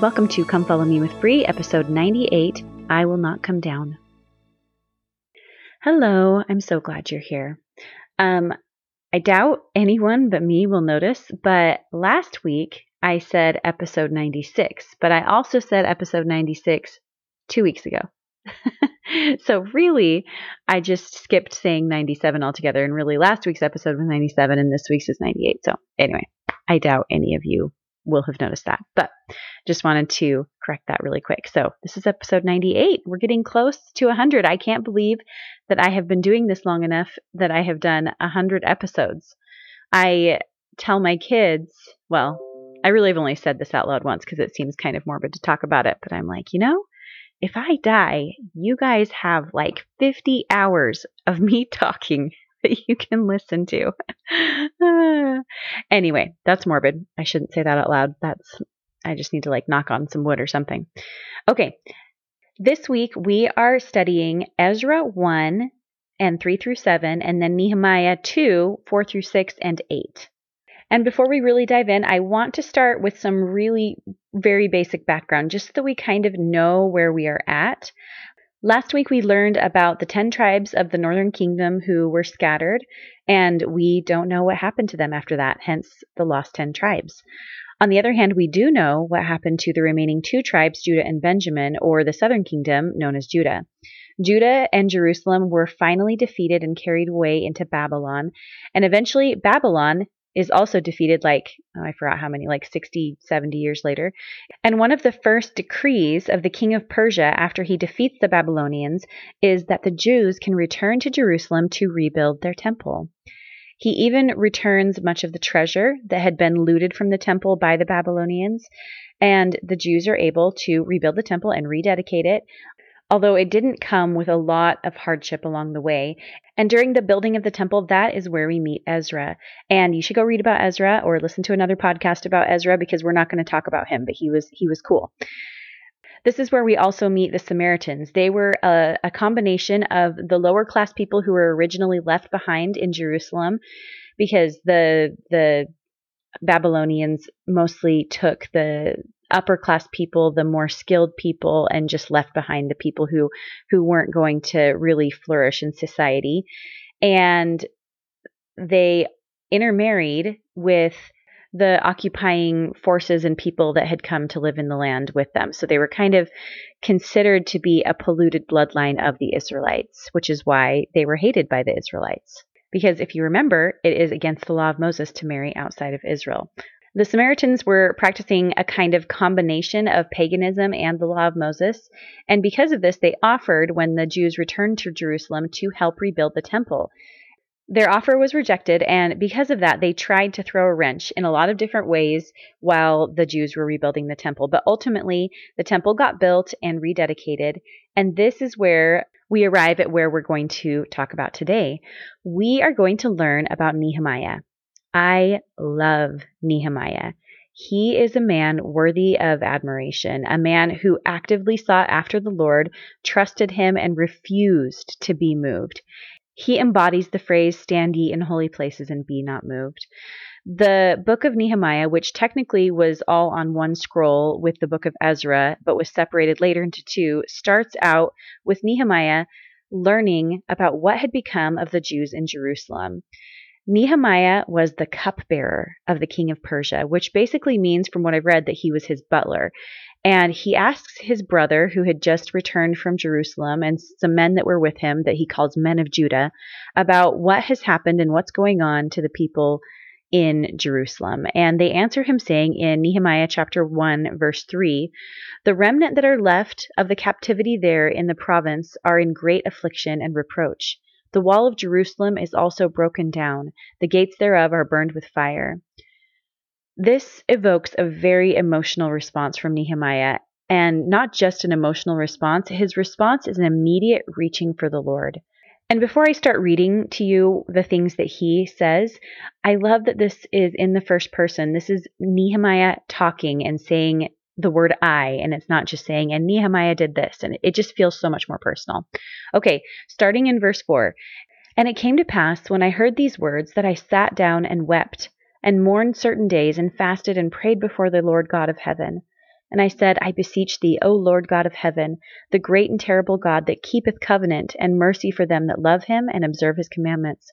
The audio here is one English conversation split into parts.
Welcome to Come Follow Me with Bree, episode 98 I Will Not Come Down. Hello, I'm so glad you're here. Um, I doubt anyone but me will notice, but last week I said episode 96, but I also said episode 96 two weeks ago. so really, I just skipped saying 97 altogether, and really last week's episode was 97, and this week's is 98. So anyway, I doubt any of you will have noticed that. But just wanted to correct that really quick. So this is episode 98. We're getting close to 100. I can't believe that I have been doing this long enough that I have done 100 episodes. I tell my kids, well, I really have only said this out loud once because it seems kind of morbid to talk about it, but I'm like, you know, if I die, you guys have like 50 hours of me talking that you can listen to. anyway, that's morbid. I shouldn't say that out loud. That's I just need to like knock on some wood or something. Okay. This week we are studying Ezra 1 and 3 through 7 and then Nehemiah 2, 4 through 6 and 8. And before we really dive in, I want to start with some really very basic background just so we kind of know where we are at. Last week, we learned about the 10 tribes of the northern kingdom who were scattered, and we don't know what happened to them after that, hence the lost 10 tribes. On the other hand, we do know what happened to the remaining two tribes, Judah and Benjamin, or the southern kingdom known as Judah. Judah and Jerusalem were finally defeated and carried away into Babylon, and eventually Babylon is also defeated like oh, I forgot how many, like 60, 70 years later. And one of the first decrees of the king of Persia after he defeats the Babylonians is that the Jews can return to Jerusalem to rebuild their temple. He even returns much of the treasure that had been looted from the temple by the Babylonians, and the Jews are able to rebuild the temple and rededicate it although it didn't come with a lot of hardship along the way. And during the building of the temple, that is where we meet Ezra. And you should go read about Ezra or listen to another podcast about Ezra because we're not going to talk about him, but he was he was cool. This is where we also meet the Samaritans. They were a, a combination of the lower class people who were originally left behind in Jerusalem because the the Babylonians mostly took the upper class people, the more skilled people, and just left behind the people who who weren't going to really flourish in society. And they intermarried with the occupying forces and people that had come to live in the land with them. So they were kind of considered to be a polluted bloodline of the Israelites, which is why they were hated by the Israelites. Because if you remember, it is against the law of Moses to marry outside of Israel. The Samaritans were practicing a kind of combination of paganism and the law of Moses, and because of this, they offered, when the Jews returned to Jerusalem, to help rebuild the temple. Their offer was rejected, and because of that, they tried to throw a wrench in a lot of different ways while the Jews were rebuilding the temple. But ultimately, the temple got built and rededicated, and this is where we arrive at where we're going to talk about today. We are going to learn about Nehemiah. I love Nehemiah. He is a man worthy of admiration, a man who actively sought after the Lord, trusted him, and refused to be moved. He embodies the phrase, Stand ye in holy places and be not moved. The book of Nehemiah, which technically was all on one scroll with the book of Ezra, but was separated later into two, starts out with Nehemiah learning about what had become of the Jews in Jerusalem. Nehemiah was the cupbearer of the king of Persia, which basically means, from what I've read, that he was his butler. And he asks his brother, who had just returned from Jerusalem, and some men that were with him, that he calls men of Judah, about what has happened and what's going on to the people in Jerusalem. And they answer him saying in Nehemiah chapter 1, verse 3 The remnant that are left of the captivity there in the province are in great affliction and reproach. The wall of Jerusalem is also broken down, the gates thereof are burned with fire. This evokes a very emotional response from Nehemiah, and not just an emotional response, his response is an immediate reaching for the Lord. And before I start reading to you the things that he says, I love that this is in the first person. This is Nehemiah talking and saying the word I, and it's not just saying, and Nehemiah did this, and it just feels so much more personal. Okay, starting in verse 4. And it came to pass when I heard these words that I sat down and wept, and mourned certain days, and fasted and prayed before the Lord God of heaven. And I said, I beseech thee, O Lord God of heaven, the great and terrible God that keepeth covenant and mercy for them that love him and observe his commandments.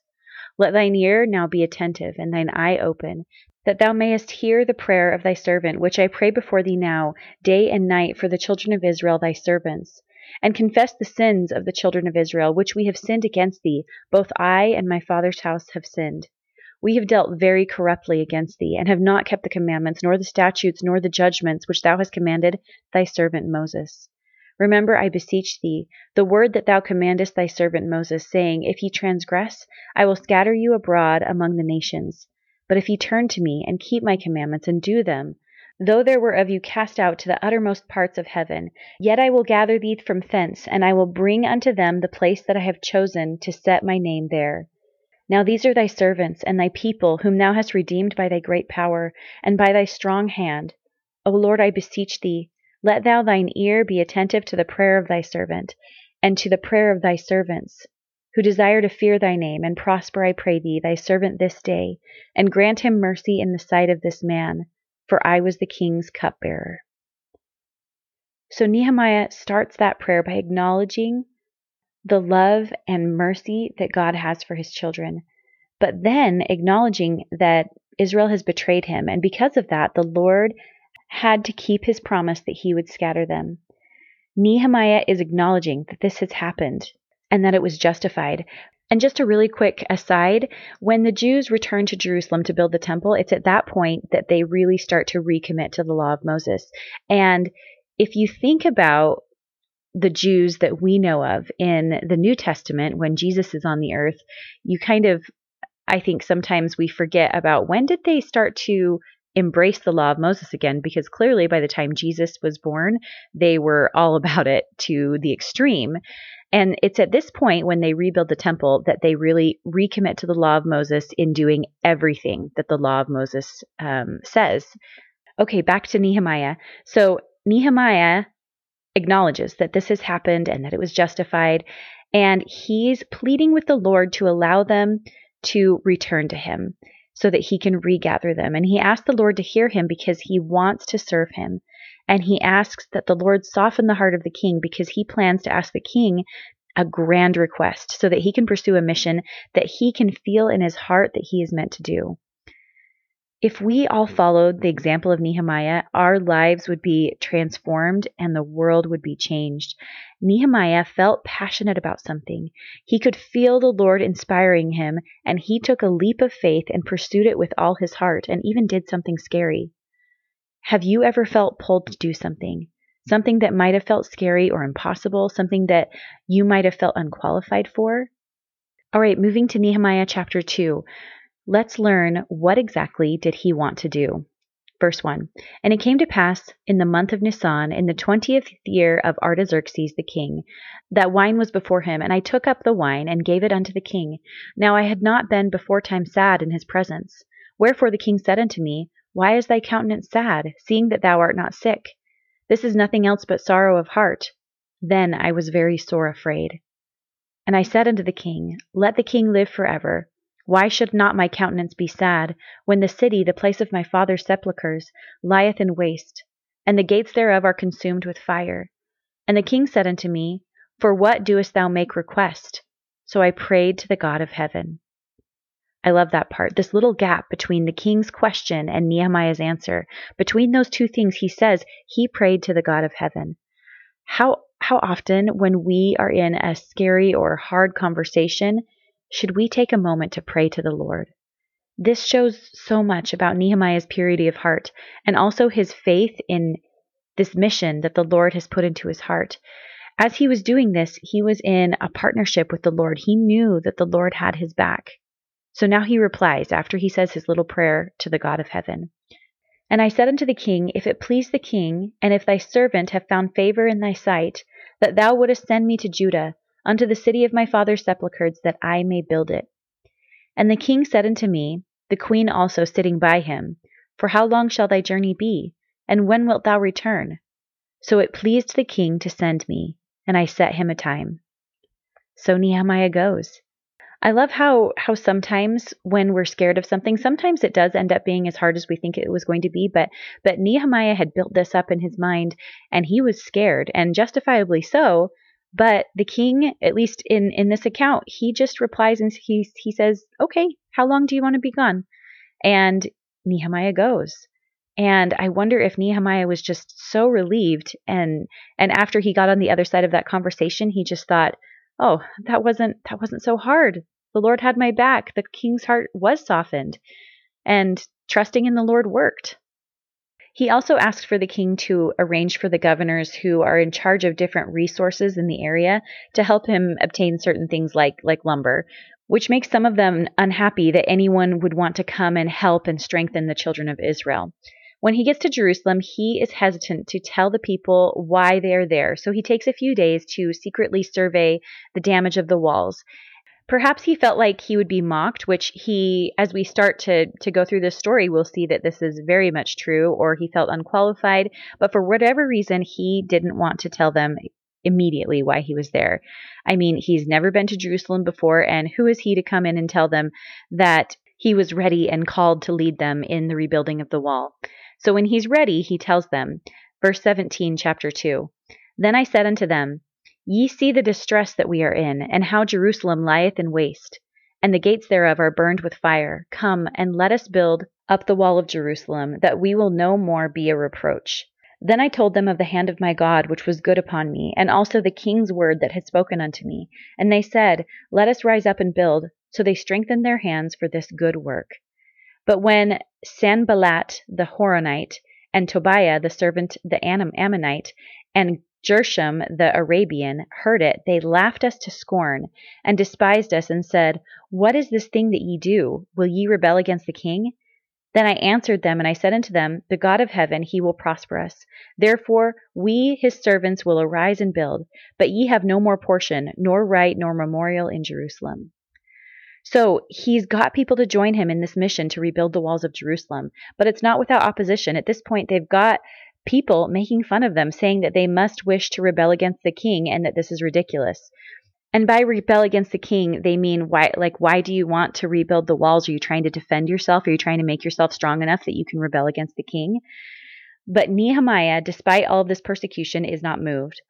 Let thine ear now be attentive, and thine eye open, that thou mayest hear the prayer of thy servant, which I pray before thee now, day and night, for the children of Israel thy servants, and confess the sins of the children of Israel, which we have sinned against thee, both I and my father's house have sinned. We have dealt very corruptly against thee, and have not kept the commandments, nor the statutes, nor the judgments which thou hast commanded thy servant Moses. Remember, I beseech thee, the word that thou commandest thy servant Moses, saying, If ye transgress, I will scatter you abroad among the nations. But if ye turn to me, and keep my commandments, and do them, though there were of you cast out to the uttermost parts of heaven, yet I will gather thee from thence, and I will bring unto them the place that I have chosen to set my name there. Now these are thy servants and thy people, whom thou hast redeemed by thy great power, and by thy strong hand. O Lord, I beseech thee, let thou thine ear be attentive to the prayer of thy servant, and to the prayer of thy servants, who desire to fear thy name, and prosper, I pray thee, thy servant this day, and grant him mercy in the sight of this man, for I was the king's cupbearer. So Nehemiah starts that prayer by acknowledging the love and mercy that God has for his children, but then acknowledging that Israel has betrayed him. And because of that, the Lord had to keep his promise that he would scatter them. Nehemiah is acknowledging that this has happened and that it was justified. And just a really quick aside when the Jews return to Jerusalem to build the temple, it's at that point that they really start to recommit to the law of Moses. And if you think about the Jews that we know of in the New Testament when Jesus is on the earth, you kind of, I think sometimes we forget about when did they start to embrace the law of Moses again because clearly by the time Jesus was born, they were all about it to the extreme. And it's at this point when they rebuild the temple that they really recommit to the law of Moses in doing everything that the law of Moses um, says. Okay, back to Nehemiah. So Nehemiah acknowledges that this has happened and that it was justified. And he's pleading with the Lord to allow them to return to him so that he can regather them. And he asks the Lord to hear him because he wants to serve him. And he asks that the Lord soften the heart of the king because he plans to ask the king a grand request so that he can pursue a mission that he can feel in his heart that he is meant to do. If we all hmm. followed the example of Nehemiah, our lives would be transformed and the world would be changed. Nehemiah felt passionate about something. He could feel the Lord inspiring him, and he took a leap of faith and pursued it with all his heart and even did something scary. Have you ever felt pulled to do something? Something that might have felt scary or impossible, something that you might have felt unqualified for? All right, moving to Nehemiah chapter 2. Let's learn what exactly did he want to do. Verse 1 And it came to pass in the month of Nisan, in the twentieth year of Artaxerxes the king, that wine was before him, and I took up the wine and gave it unto the king. Now I had not been beforetime sad in his presence. Wherefore the king said unto me, Why is thy countenance sad, seeing that thou art not sick? This is nothing else but sorrow of heart. Then I was very sore afraid. And I said unto the king, Let the king live for ever. Why should not my countenance be sad, when the city, the place of my father's sepulchres, lieth in waste, and the gates thereof are consumed with fire? And the king said unto me, For what doest thou make request? So I prayed to the God of heaven. I love that part. This little gap between the king's question and Nehemiah's answer. Between those two things, he says he prayed to the God of heaven. How how often when we are in a scary or hard conversation should we take a moment to pray to the Lord? This shows so much about Nehemiah's purity of heart and also his faith in this mission that the Lord has put into his heart. As he was doing this, he was in a partnership with the Lord. He knew that the Lord had his back. So now he replies after he says his little prayer to the God of heaven. And I said unto the king, If it please the king, and if thy servant have found favor in thy sight, that thou wouldest send me to Judah, unto the city of my father's sepulchres, that I may build it. And the king said unto me, the queen also sitting by him, For how long shall thy journey be? And when wilt thou return? So it pleased the king to send me, and I set him a time. So Nehemiah goes. I love how how sometimes when we're scared of something, sometimes it does end up being as hard as we think it was going to be, but but Nehemiah had built this up in his mind and he was scared and justifiably so. But the king, at least in in this account, he just replies and he he says, "Okay, how long do you want to be gone?" And Nehemiah goes. And I wonder if Nehemiah was just so relieved and and after he got on the other side of that conversation, he just thought, "Oh, that wasn't that wasn't so hard. The Lord had my back. The king's heart was softened, and trusting in the Lord worked. He also asked for the king to arrange for the governors who are in charge of different resources in the area to help him obtain certain things like like lumber, which makes some of them unhappy that anyone would want to come and help and strengthen the children of Israel. When he gets to Jerusalem, he is hesitant to tell the people why they are there, so he takes a few days to secretly survey the damage of the walls Perhaps he felt like he would be mocked, which he, as we start to, to go through this story, we'll see that this is very much true, or he felt unqualified. But for whatever reason, he didn't want to tell them immediately why he was there. I mean, he's never been to Jerusalem before, and who is he to come in and tell them that he was ready and called to lead them in the rebuilding of the wall? So when he's ready, he tells them. Verse 17, chapter 2. Then I said unto them, Ye see the distress that we are in, and how Jerusalem lieth in waste, and the gates thereof are burned with fire. Come, and let us build up the wall of Jerusalem, that we will no more be a reproach. Then I told them of the hand of my God, which was good upon me, and also the king's word that had spoken unto me. And they said, Let us rise up and build. So they strengthened their hands for this good work. But when Sanballat the Horonite, and Tobiah the servant the Ammonite, and Geshem the Arabian heard it, they laughed us to scorn, and despised us, and said, What is this thing that ye do? Will ye rebel against the king? Then I answered them, and I said unto them, The God of heaven, he will prosper us. Therefore we his servants will arise and build, but ye have no more portion, nor right, nor memorial in Jerusalem. So he's got people to join him in this mission to rebuild the walls of Jerusalem, but it's not without opposition. At this point, they've got people making fun of them, saying that they must wish to rebel against the king and that this is ridiculous. And by rebel against the king, they mean why like why do you want to rebuild the walls? Are you trying to defend yourself? Are you trying to make yourself strong enough that you can rebel against the king? But Nehemiah, despite all of this persecution, is not moved.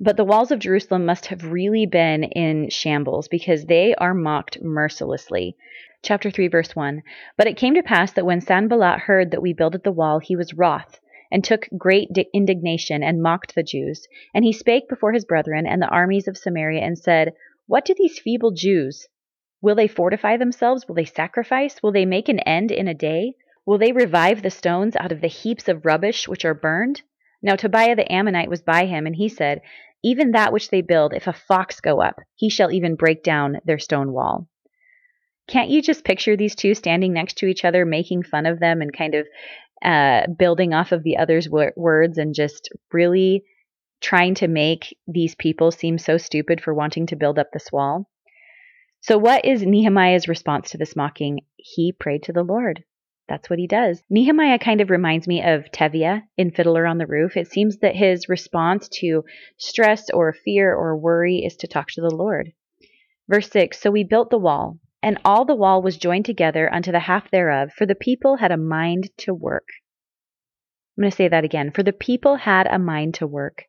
But the walls of Jerusalem must have really been in shambles because they are mocked mercilessly. Chapter 3, verse 1. But it came to pass that when Sanballat heard that we builded the wall, he was wroth and took great indignation and mocked the Jews. And he spake before his brethren and the armies of Samaria and said, What do these feeble Jews? Will they fortify themselves? Will they sacrifice? Will they make an end in a day? Will they revive the stones out of the heaps of rubbish which are burned? Now Tobiah the Ammonite was by him, and he said, Even that which they build, if a fox go up, he shall even break down their stone wall. Can't you just picture these two standing next to each other, making fun of them and kind of uh, building off of the other's words and just really trying to make these people seem so stupid for wanting to build up this wall. So, what is Nehemiah's response to this mocking? He prayed to the Lord. That's what he does. Nehemiah kind of reminds me of Tevye in Fiddler on the Roof. It seems that his response to stress or fear or worry is to talk to the Lord. Verse 6 So we built the wall, and all the wall was joined together unto the half thereof, for the people had a mind to work. I'm going to say that again. For the people had a mind to work.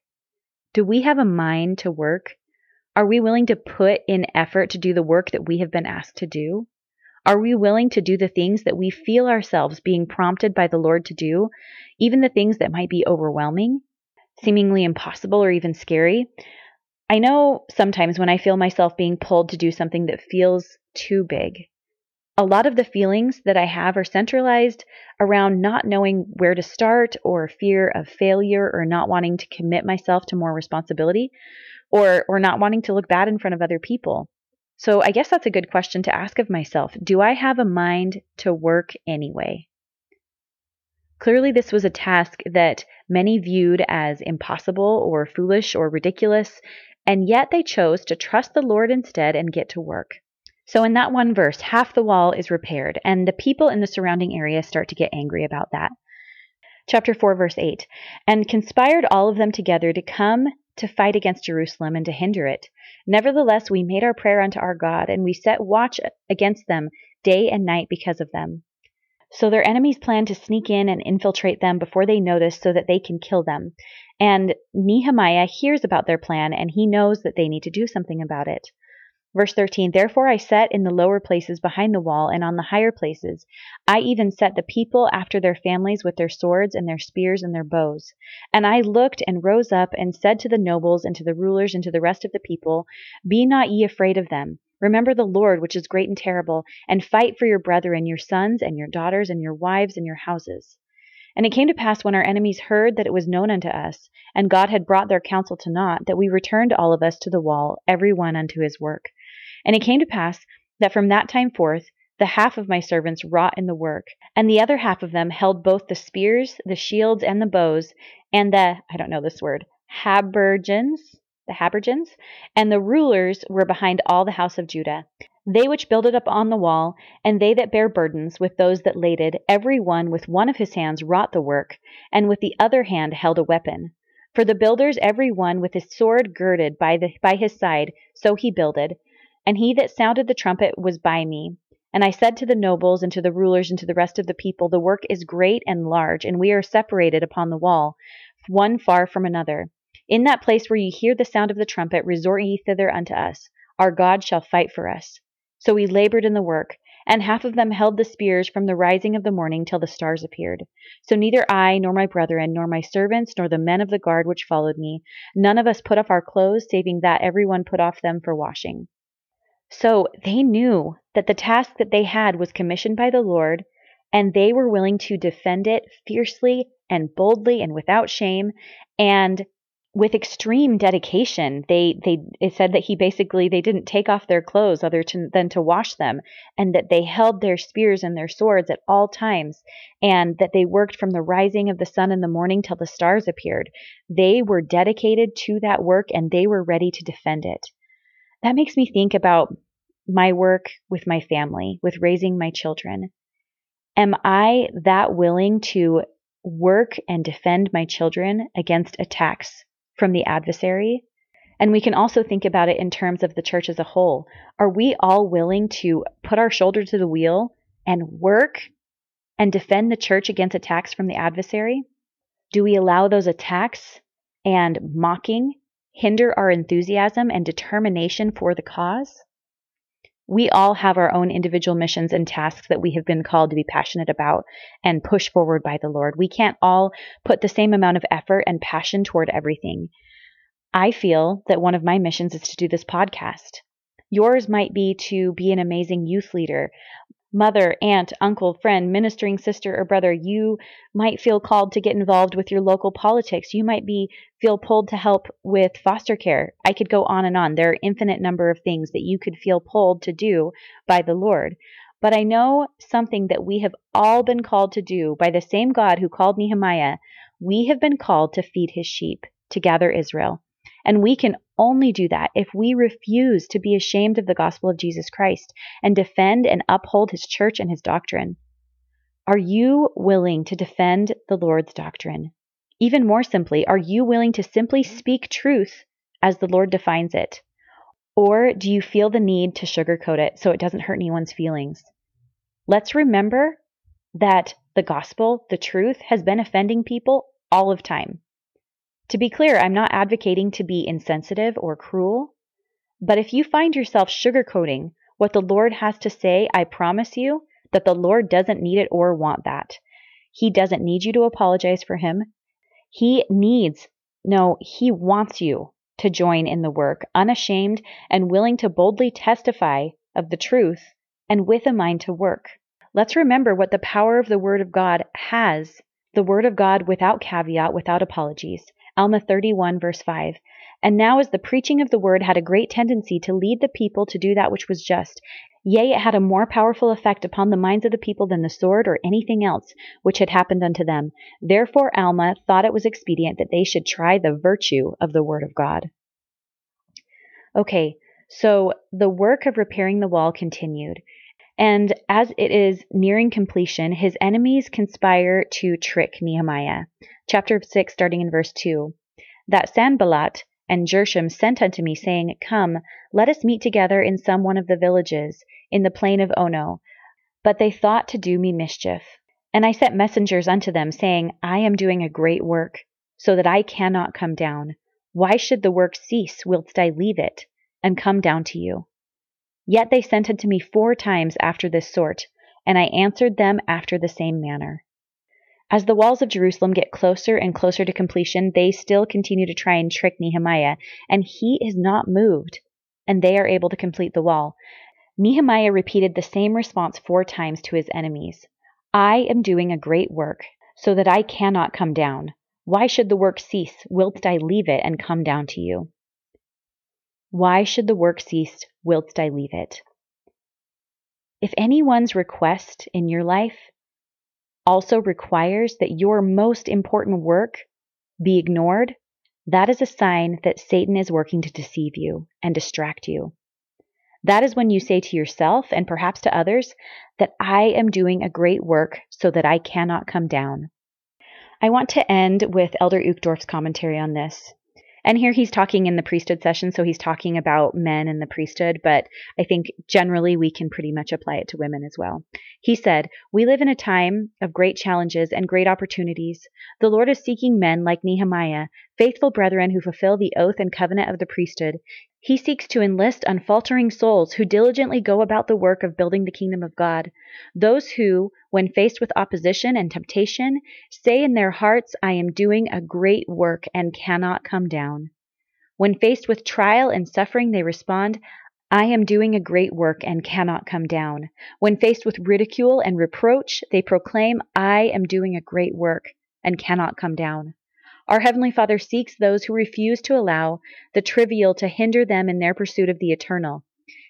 Do we have a mind to work? Are we willing to put in effort to do the work that we have been asked to do? Are we willing to do the things that we feel ourselves being prompted by the Lord to do, even the things that might be overwhelming, seemingly impossible, or even scary? I know sometimes when I feel myself being pulled to do something that feels too big. A lot of the feelings that I have are centralized around not knowing where to start, or fear of failure, or not wanting to commit myself to more responsibility, or, or not wanting to look bad in front of other people. So I guess that's a good question to ask of myself. Do I have a mind to work anyway? Clearly, this was a task that many viewed as impossible or foolish or ridiculous, and yet they chose to trust the Lord instead and get to work. So, in that one verse, half the wall is repaired, and the people in the surrounding area start to get angry about that. Chapter 4, verse 8 And conspired all of them together to come to fight against Jerusalem and to hinder it. Nevertheless, we made our prayer unto our God, and we set watch against them day and night because of them. So their enemies plan to sneak in and infiltrate them before they notice so that they can kill them. And Nehemiah hears about their plan and he knows that they need to do something about it. Verse 13 Therefore I set in the lower places behind the wall and on the higher places. I even set the people after their families with their swords and their spears and their bows. And I looked and rose up and said to the nobles and to the rulers and to the rest of the people, Be not ye afraid of them. Remember the Lord, which is great and terrible, and fight for your brethren, your sons and your daughters, and your wives and your houses. And it came to pass when our enemies heard that it was known unto us, and God had brought their counsel to naught, that we returned all of us to the wall, every one unto his work. And it came to pass that from that time forth, the half of my servants wrought in the work, and the other half of them held both the spears, the shields, and the bows, and the, I don't know this word, habergeons, the habergeons, and the rulers were behind all the house of Judah. They which builded up on the wall, and they that bare burdens with those that laded, every one with one of his hands wrought the work, and with the other hand held a weapon. For the builders every one with his sword girded by, the, by his side, so he builded. And he that sounded the trumpet was by me. And I said to the nobles and to the rulers and to the rest of the people, The work is great and large, and we are separated upon the wall, one far from another. In that place where ye hear the sound of the trumpet, resort ye thither unto us. Our God shall fight for us. So we labored in the work, and half of them held the spears from the rising of the morning till the stars appeared. So neither I, nor my brethren, nor my servants, nor the men of the guard which followed me, none of us put off our clothes, saving that every one put off them for washing. So they knew that the task that they had was commissioned by the Lord, and they were willing to defend it fiercely and boldly and without shame. And with extreme dedication. They they it said that he basically they didn't take off their clothes other to, than to wash them, and that they held their spears and their swords at all times, and that they worked from the rising of the sun in the morning till the stars appeared. They were dedicated to that work and they were ready to defend it. That makes me think about my work with my family, with raising my children. Am I that willing to work and defend my children against attacks from the adversary. And we can also think about it in terms of the church as a whole. Are we all willing to put our shoulder to the wheel and work and defend the church against attacks from the adversary? Do we allow those attacks and mocking hinder our enthusiasm and determination for the cause? We all have our own individual missions and tasks that we have been called to be passionate about and push forward by the Lord. We can't all put the same amount of effort and passion toward everything. I feel that one of my missions is to do this podcast. Yours might be to be an amazing youth leader, mother, aunt, uncle, friend, ministering sister, or brother, you might feel called to get involved with your local politics. You might be feel pulled to help with foster care. I could go on and on. There are infinite number of things that you could feel pulled to do by the Lord. But I know something that we have all been called to do by the same God who called Nehemiah. We have been called to feed his sheep, to gather Israel. And we can only do that if we refuse to be ashamed of the gospel of Jesus Christ and defend and uphold his church and his doctrine. Are you willing to defend the Lord's doctrine? Even more simply, are you willing to simply mm-hmm. speak truth as the Lord defines it? Or do you feel the need to sugarcoat it so it doesn't hurt anyone's feelings? Let's remember that the gospel, the truth, has been offending people all of time. To be clear, I'm not advocating to be insensitive or cruel, but if you find yourself sugarcoating what the Lord has to say, I promise you that the Lord doesn't need it or want that. He doesn't need you to apologize for him. He needs, no, he wants you to join in the work, unashamed and willing to boldly testify of the truth and with a mind to work. Let's remember what the power of the Word of God has the Word of God without caveat, without apologies. Alma 31, verse 5. And now, as the preaching of the word had a great tendency to lead the people to do that which was just, yea, it had a more powerful effect upon the minds of the people than the sword or anything else which had happened unto them. Therefore, Alma thought it was expedient that they should try the virtue of the word of God. Okay, so the work of repairing the wall continued. And as it is nearing completion, his enemies conspire to trick Nehemiah chapter 6, starting in verse 2, that Sanballat and Geshem sent unto me, saying, Come, let us meet together in some one of the villages in the plain of Ono. But they thought to do me mischief. And I sent messengers unto them, saying, I am doing a great work, so that I cannot come down. Why should the work cease whilst I leave it, and come down to you? Yet they sent unto me four times after this sort, and I answered them after the same manner. As the walls of Jerusalem get closer and closer to completion, they still continue to try and trick Nehemiah, and he is not moved, and they are able to complete the wall. Nehemiah repeated the same response four times to his enemies I am doing a great work, so that I cannot come down. Why should the work cease, whilst I leave it and come down to you? Why should the work cease, whilst I leave it? If anyone's request in your life also requires that your most important work be ignored, that is a sign that Satan is working to deceive you and distract you. That is when you say to yourself and perhaps to others that I am doing a great work so that I cannot come down. I want to end with Elder Uchtdorf's commentary on this. And here he's talking in the priesthood session, so he's talking about men in the priesthood, but I think generally we can pretty much apply it to women as well. He said, We live in a time of great challenges and great opportunities. The Lord is seeking men like Nehemiah, faithful brethren who fulfill the oath and covenant of the priesthood. He seeks to enlist unfaltering souls who diligently go about the work of building the kingdom of God. Those who, when faced with opposition and temptation, say in their hearts, I am doing a great work and cannot come down. When faced with trial and suffering, they respond, I am doing a great work and cannot come down. When faced with ridicule and reproach, they proclaim, I am doing a great work and cannot come down. Our Heavenly Father seeks those who refuse to allow the trivial to hinder them in their pursuit of the eternal.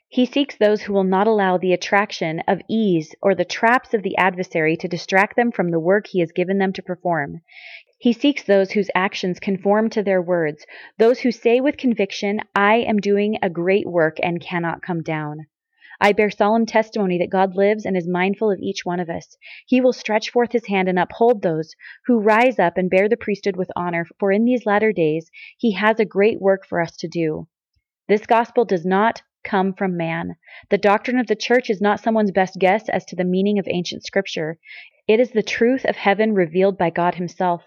He seeks those who will not allow the attraction of ease or the traps of the adversary to distract them from the work he has given them to perform. He seeks those whose actions conform to their words, those who say with conviction, I am doing a great work and cannot come down. I bear solemn testimony that God lives and is mindful of each one of us. He will stretch forth his hand and uphold those who rise up and bear the priesthood with honor, for in these latter days he has a great work for us to do. This gospel does not come from man. The doctrine of the church is not someone's best guess as to the meaning of ancient scripture. It is the truth of heaven revealed by God himself.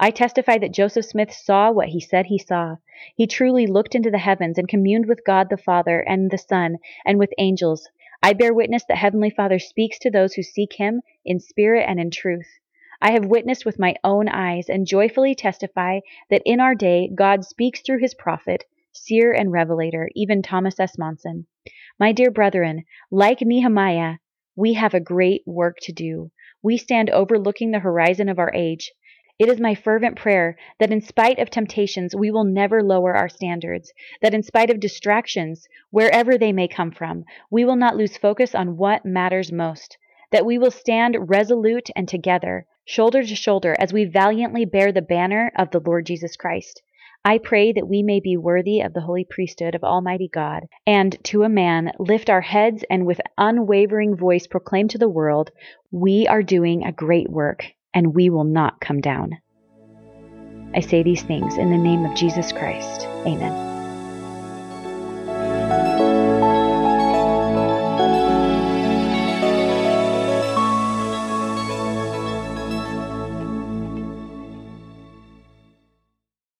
I testify that Joseph Smith saw what he said he saw. He truly looked into the heavens and communed with God the Father and the Son and with angels. I bear witness that Heavenly Father speaks to those who seek him in spirit and in truth. I have witnessed with my own eyes and joyfully testify that in our day God speaks through his prophet, seer, and revelator, even Thomas S. Monson. My dear brethren, like Nehemiah, we have a great work to do. We stand overlooking the horizon of our age. It is my fervent prayer that in spite of temptations, we will never lower our standards, that in spite of distractions, wherever they may come from, we will not lose focus on what matters most, that we will stand resolute and together, shoulder to shoulder, as we valiantly bear the banner of the Lord Jesus Christ. I pray that we may be worthy of the holy priesthood of Almighty God, and to a man lift our heads and with unwavering voice proclaim to the world, We are doing a great work and we will not come down. I say these things in the name of Jesus Christ. Amen.